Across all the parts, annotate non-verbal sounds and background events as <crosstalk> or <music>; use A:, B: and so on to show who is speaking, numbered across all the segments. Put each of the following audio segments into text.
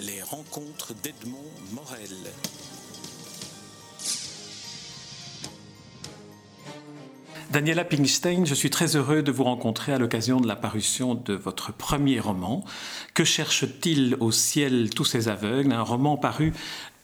A: Les rencontres d'Edmond Morel. Daniela Pinkstein, je suis très heureux de vous rencontrer à l'occasion de la parution de votre premier roman. Que cherche-t-il au ciel tous ces aveugles? Un roman paru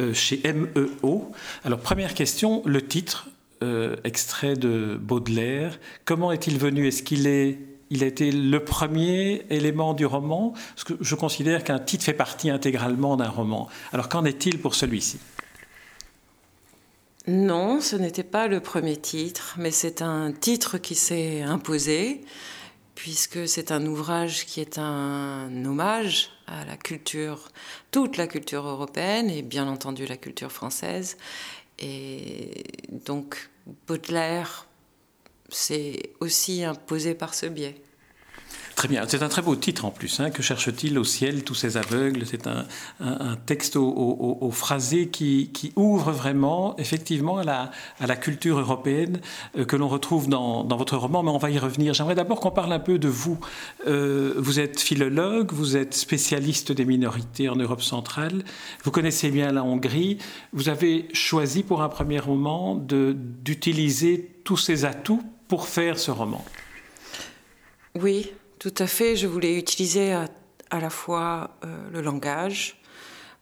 A: euh, chez MEO. Alors première question, le titre, euh, extrait de Baudelaire. Comment est-il venu? Est-ce qu'il est il a été le premier élément du roman, parce que je considère qu'un titre fait partie intégralement d'un roman. Alors qu'en est-il pour celui-ci?
B: Non, ce n'était pas le premier titre, mais c'est un titre qui s'est imposé, puisque c'est un ouvrage qui est un hommage à la culture, toute la culture européenne et bien entendu la culture française. Et donc Baudelaire s'est aussi imposé par ce biais.
A: Très bien, c'est un très beau titre en plus. Hein. Que cherche-t-il au ciel, tous ces aveugles? C'est un, texte au, phrasé qui, ouvre vraiment, effectivement, à la, à la culture européenne euh, que l'on retrouve dans, votre roman, mais on va y revenir. J'aimerais d'abord qu'on parle un peu de vous. Euh, vous êtes philologue, vous êtes spécialiste des minorités en Europe centrale, vous connaissez bien la Hongrie. Vous avez choisi pour un premier roman d'utiliser tous ces atouts pour faire ce roman.
B: Oui, tout à fait, je voulais utiliser à, la fois euh, le langage,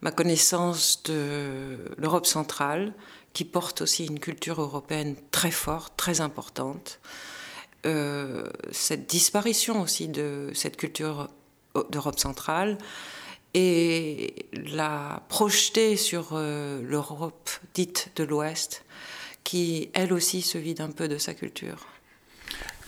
B: ma connaissance de l'Europe centrale, qui porte aussi une culture européenne très forte, très importante, euh, cette disparition aussi de cette culture d'Europe centrale, et la projeter sur euh, l'Europe dite de l'Ouest, qui elle aussi se vide un peu de sa culture.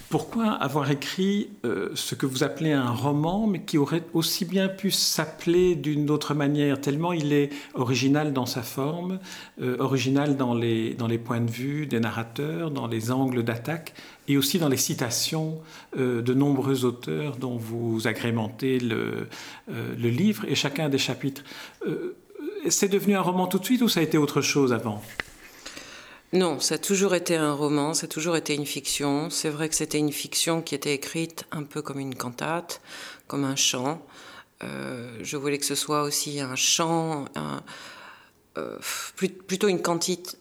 A: Pourquoi avoir écrit euh, ce que vous appelez un roman, mais qui aurait aussi bien pu s'appeler d'une autre manière, tellement il est original dans sa forme, euh, original dans les, points de vue des narrateurs, dans les angles d'attaque, et aussi dans les citations euh, de nombreux auteurs dont vous agrémentez le, le livre et chacun des chapitres. C'est devenu un roman tout de suite ou ça a été autre chose avant?
B: Non, ça a toujours été un roman, ça a toujours été une fiction. C'est vrai que c'était une fiction qui était écrite un peu comme une cantate, comme un chant. Euh, je voulais que ce soit aussi un chant, euh, plutôt une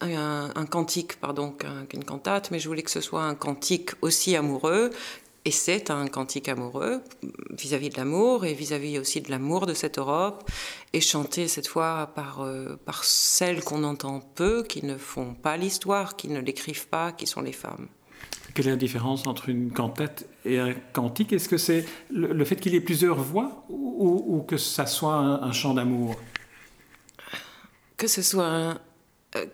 B: un, un cantique pardon, qu'une cantate, mais je voulais que ce soit un cantique aussi amoureux et c'est un cantique amoureux vis-à-vis de l'amour et vis-à-vis aussi de l'amour de cette Europe, et chanté cette fois par, euh, par celles qu'on entend peu, qui ne font pas l'histoire, qui ne l'écrivent pas, qui sont les femmes.
A: Quelle est la différence entre une cantate et un cantique? Est-ce que c'est le, fait qu'il y ait plusieurs voix ou, que ça soit un, chant d'amour?
B: Que ce soit un... Euh,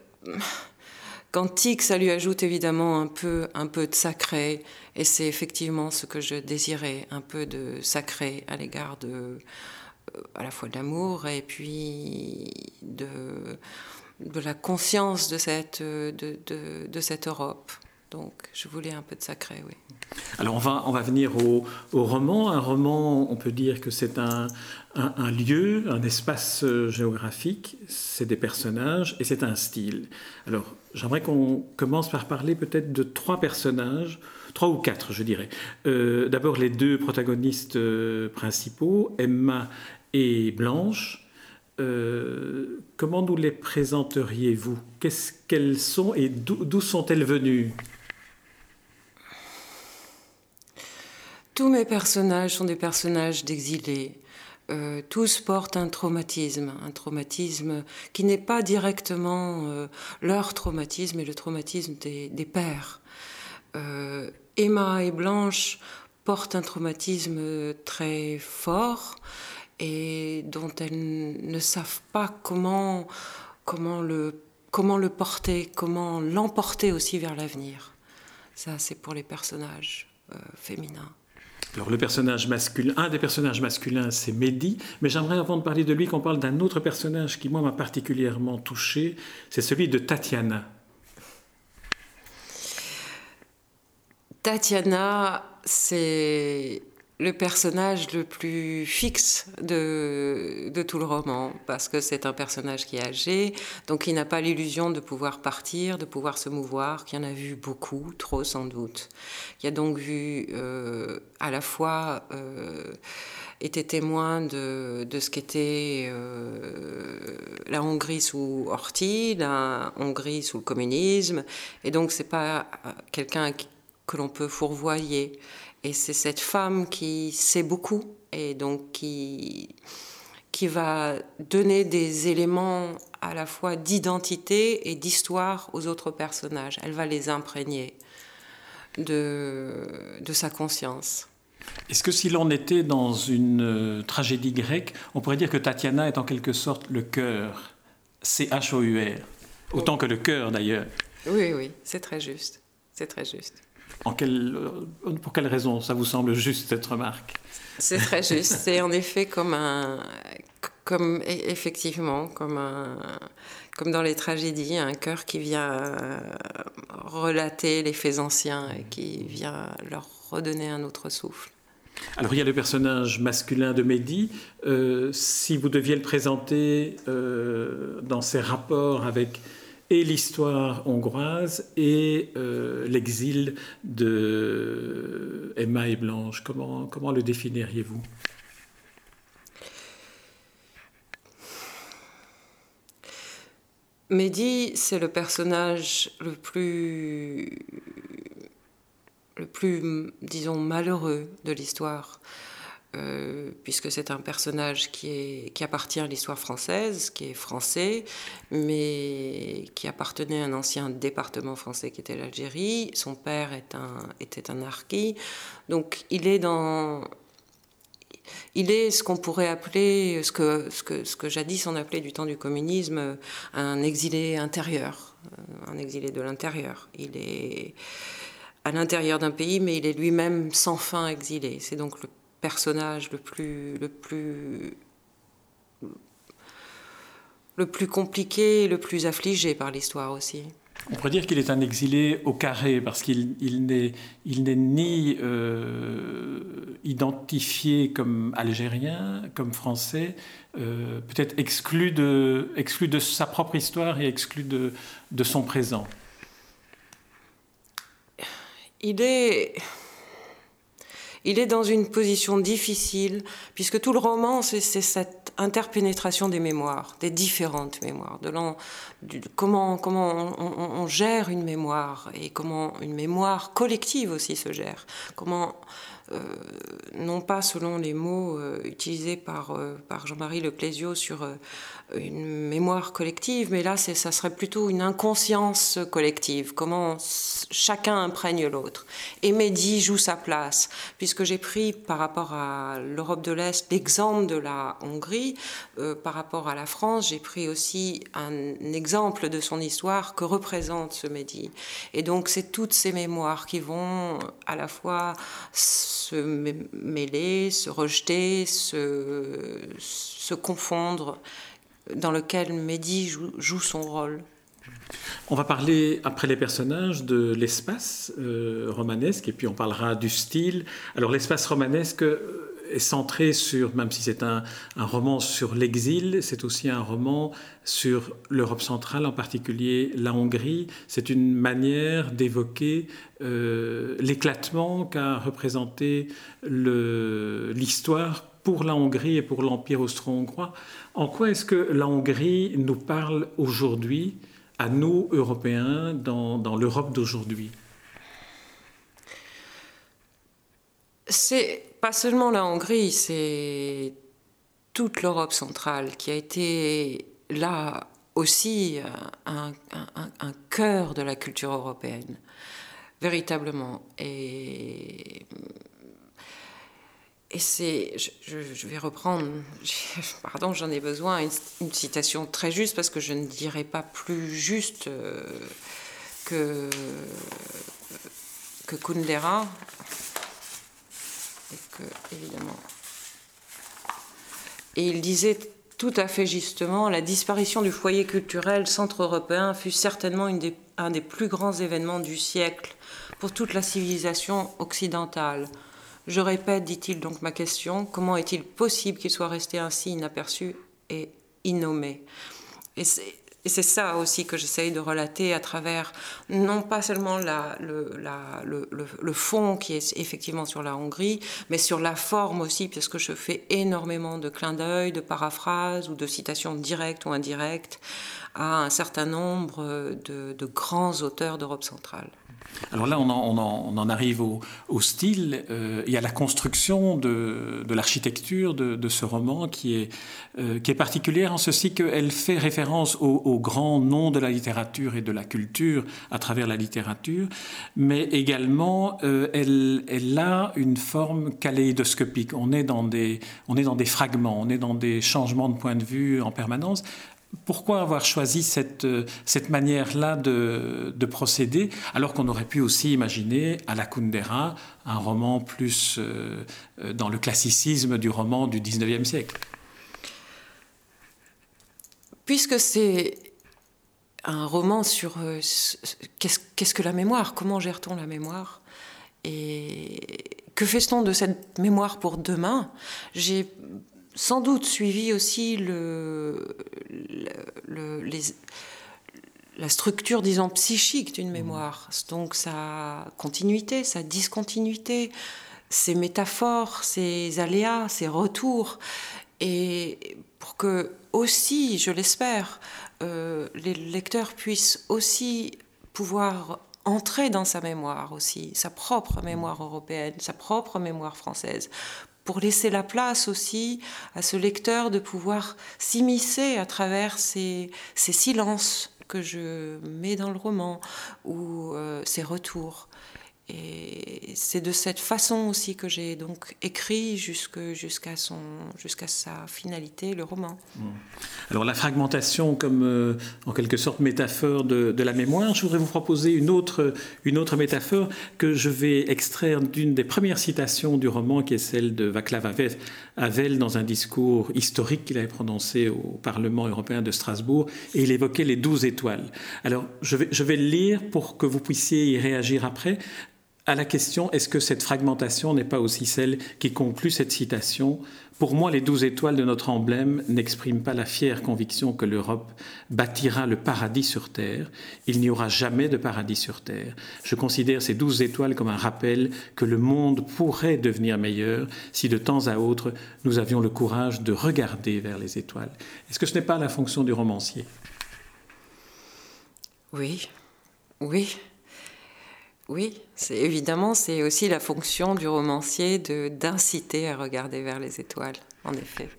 B: Cantique, ça lui ajoute évidemment un peu, un peu de sacré, et c'est effectivement ce que je désirais, un peu de sacré à l'égard de, euh, à la fois de l'amour et puis de, de la conscience de cette, de, de, de cette Europe. Donc je voulais un peu de sacré, oui.
A: Alors on va, on va venir au, au roman. Un roman, on peut dire que c'est un, un, lieu, un espace euh, géographique, c'est des personnages et c'est un style. Alors j'aimerais qu'on commence par parler peut-être de trois personnages, trois ou quatre je dirais. Euh, d'abord les deux protagonistes euh, principaux, Emma et Blanche. comment nous les présenteriez-vous? Qu'est-ce qu'elles sont et d'où sont-elles venues?
B: Tous mes personnages sont des personnages d'exilés. Euh, tous portent un traumatisme, un traumatisme qui n'est pas directement euh, leur traumatisme, mais le traumatisme des, pères. Euh, Emma et Blanche portent un traumatisme très fort et dont elles ne savent pas comment, le, comment le porter, comment l'emporter aussi vers l'avenir. Ça, c'est pour les personnages féminins.
A: Alors le personnage masculin, un des personnages masculins, c'est Mehdi, mais j'aimerais avant de parler de lui qu'on parle d'un autre personnage qui moi m'a particulièrement touché, c'est celui de Tatiana.
B: Tatiana, c'est le personnage le plus fixe de, de tout le roman, parce que c'est un personnage qui est âgé, donc il n'a pas l'illusion de pouvoir partir, de pouvoir se mouvoir, qui en a vu beaucoup, trop sans doute. Il a donc vu euh, à la fois euh, témoin de, de ce qu'était la Hongrie sous Horthy, la Hongrie sous le communisme, et donc c'est pas quelqu'un que l'on peut fourvoyer. Et c'est cette femme qui sait beaucoup et donc qui, qui va donner des éléments à la fois d'identité et d'histoire aux autres personnages. Elle va les imprégner de, de sa conscience.
A: Est-ce que si l'on était dans une euh, tragédie grecque, on pourrait dire que Tatiana est en quelque sorte le cœur, C-H-O-U-R, autant que le cœur d'ailleurs
B: Oui, oui, c'est très juste. C'est très juste.
A: En euh, pour quelle raison ça vous semble juste cette remarque?
B: C'est très juste. C'est en effet comme un, comme e, effectivement, comme un, comme dans les tragédies, un cœur qui vient euh, relater les faits anciens et qui vient leur redonner un autre souffle.
A: Alors il y a le personnage masculin de Mehdi. Euh, si vous deviez le présenter dans ses rapports avec et l'histoire hongroise et euh, l'exil de Emma et Blanche. Comment, comment le définiriez-vous?
B: Mehdi, c'est le personnage le plus, le plus, disons, malheureux de l'histoire. Euh, puisque c'est un personnage qui, appartient à l'histoire française, qui est français, mais qui appartenait à un ancien département français qui était l'Algérie. Son père était un harki. Donc il est dans... Il est ce qu'on pourrait appeler, ce que, ce, que, jadis on appelait du temps du communisme, un exilé intérieur, un exilé de l'intérieur. Il est à l'intérieur d'un pays, mais il est lui-même sans fin exilé. C'est donc le personnage le plus, le plus, le plus compliqué et le plus affligé par l'histoire aussi.
A: On pourrait dire qu'il est un exilé au carré parce qu'il il n'est, il n'est ni euh, identifié comme algérien, comme français, euh, peut-être exclu de, exclu de sa propre histoire et exclu de, de son présent.
B: Il est il est dans une position difficile, puisque tout le roman, c'est cette interpénétration des mémoires, des différentes mémoires, de comment, comment on, gère une mémoire et comment une mémoire collective aussi se gère, comment non pas selon les mots euh, utilisés par, euh, par Jean-Marie Leclésio sur une mémoire collective, mais là, ça serait plutôt une inconscience collective, comment chacun imprègne l'autre. Et Mehdi joue sa place, puisque j'ai pris par rapport à l'Europe de l'Est l'exemple de la Hongrie, par rapport à la France, j'ai pris aussi un exemple de son histoire que représente ce Mehdi. Et donc, c'est toutes ces mémoires qui vont à la fois se mêler, se rejeter, se, se confondre, dans lequel Mehdi joue, son rôle.
A: On va parler, après les personnages, de l'espace euh, romanesque, et puis on parlera du style. Alors l'espace romanesque, est centré sur, même si c'est un, roman sur l'exil, c'est aussi un roman sur l'Europe centrale, en particulier la Hongrie. C'est une manière d'évoquer euh, l'éclatement qu'a représenté l'histoire pour la Hongrie et pour l'Empire austro-hongrois. En quoi est-ce que la Hongrie nous parle aujourd'hui, à nous, Européens, dans, dans l'Europe d'aujourd'hui?
B: C'est pas seulement la Hongrie, c'est toute l'Europe centrale qui a été là aussi un, cœur de la culture européenne, véritablement. Et, c'est, je, vais reprendre, <laughs> pardon, j'en ai besoin, une, citation très juste parce que je ne dirais pas plus juste euh, que Kundera, et il disait tout à fait justement, la disparition du foyer culturel centre-européen fut certainement un des plus grands événements du siècle pour toute la civilisation occidentale. Je répète, dit-il donc ma question, comment est-il possible qu'il soit resté ainsi inaperçu et innommé Et c'est ça aussi que j'essaye de relater à travers, non pas seulement le, fond qui est effectivement sur la Hongrie, mais sur la forme aussi, parce que je fais énormément de clins d'œil, de paraphrases ou de citations directes ou indirectes à un certain nombre de grands auteurs d'Europe centrale.
A: Alors là, on en, arrive au, style euh, et à la construction de, l'architecture de, ce roman qui est, euh, qui est particulière en ceci qu'elle fait référence aux, grands noms de la littérature et de la culture à travers la littérature, mais également euh, elle, elle, a une forme kaléidoscopique. On est, dans des, on est dans des fragments, on est dans des changements de point de vue en permanence pourquoi avoir choisi cette, euh, cette manière-là de, de, procéder, alors qu'on aurait pu aussi imaginer à la Kundera un roman plus euh, euh, dans le classicisme du roman du 19e siècle?
B: Puisque c'est un roman sur qu'est-ce que la mémoire, comment gère-t-on la mémoire? Et que fait-on de cette mémoire pour demain? J'ai sans doute suivi aussi le, la structure, disons, psychique d'une mémoire. Donc sa continuité, sa discontinuité, ses métaphores, ses aléas, ses retours. Et pour que aussi, je l'espère, euh, les lecteurs puissent aussi pouvoir entrer dans sa mémoire aussi, sa propre mémoire européenne, sa propre mémoire française, pour laisser la place aussi à ce lecteur de pouvoir s'immiscer à travers ces, ces, silences que je mets dans le roman ou euh, ces retours. Et c'est de cette façon aussi que j'ai donc écrit jusqu'à son sa finalité, le roman. Mmh.
A: Alors la fragmentation comme euh, en quelque sorte métaphore de, la mémoire, je voudrais vous proposer une autre, une autre métaphore que je vais extraire d'une des premières citations du roman, qui est celle de Václav Havel dans un discours historique qu'il avait prononcé au Parlement européen de Strasbourg, et il évoquait les douze étoiles. Alors je vais, je vais le lire pour que vous puissiez y réagir après à la question est-ce que cette fragmentation n'est pas aussi celle qui conclut cette citation Pour moi, les douze étoiles de notre emblème n'expriment pas la fière conviction que l'Europe bâtira le paradis sur Terre. Il n'y aura jamais de paradis sur Terre. Je considère ces douze étoiles comme un rappel que le monde pourrait devenir meilleur si de temps à autre nous avions le courage de regarder vers les étoiles. Est-ce que ce n'est pas la fonction du romancier?
B: Oui, oui. Oui, c'est évidemment, c'est aussi la fonction du romancier de d'inciter à regarder vers les étoiles, en effet.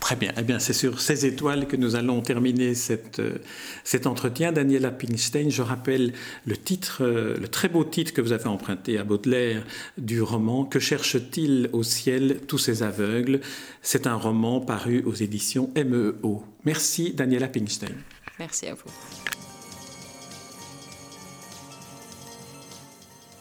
A: Très bien. Eh bien, c'est sur ces étoiles que nous allons terminer cette, euh, cet entretien. Daniela Pinstein, je rappelle le titre, euh, le très beau titre que vous avez emprunté à Baudelaire du roman Que cherche-t-il au ciel tous ces aveugles? C'est un roman paru aux éditions MEO. Merci, Daniela Pinstein.
B: Merci à vous.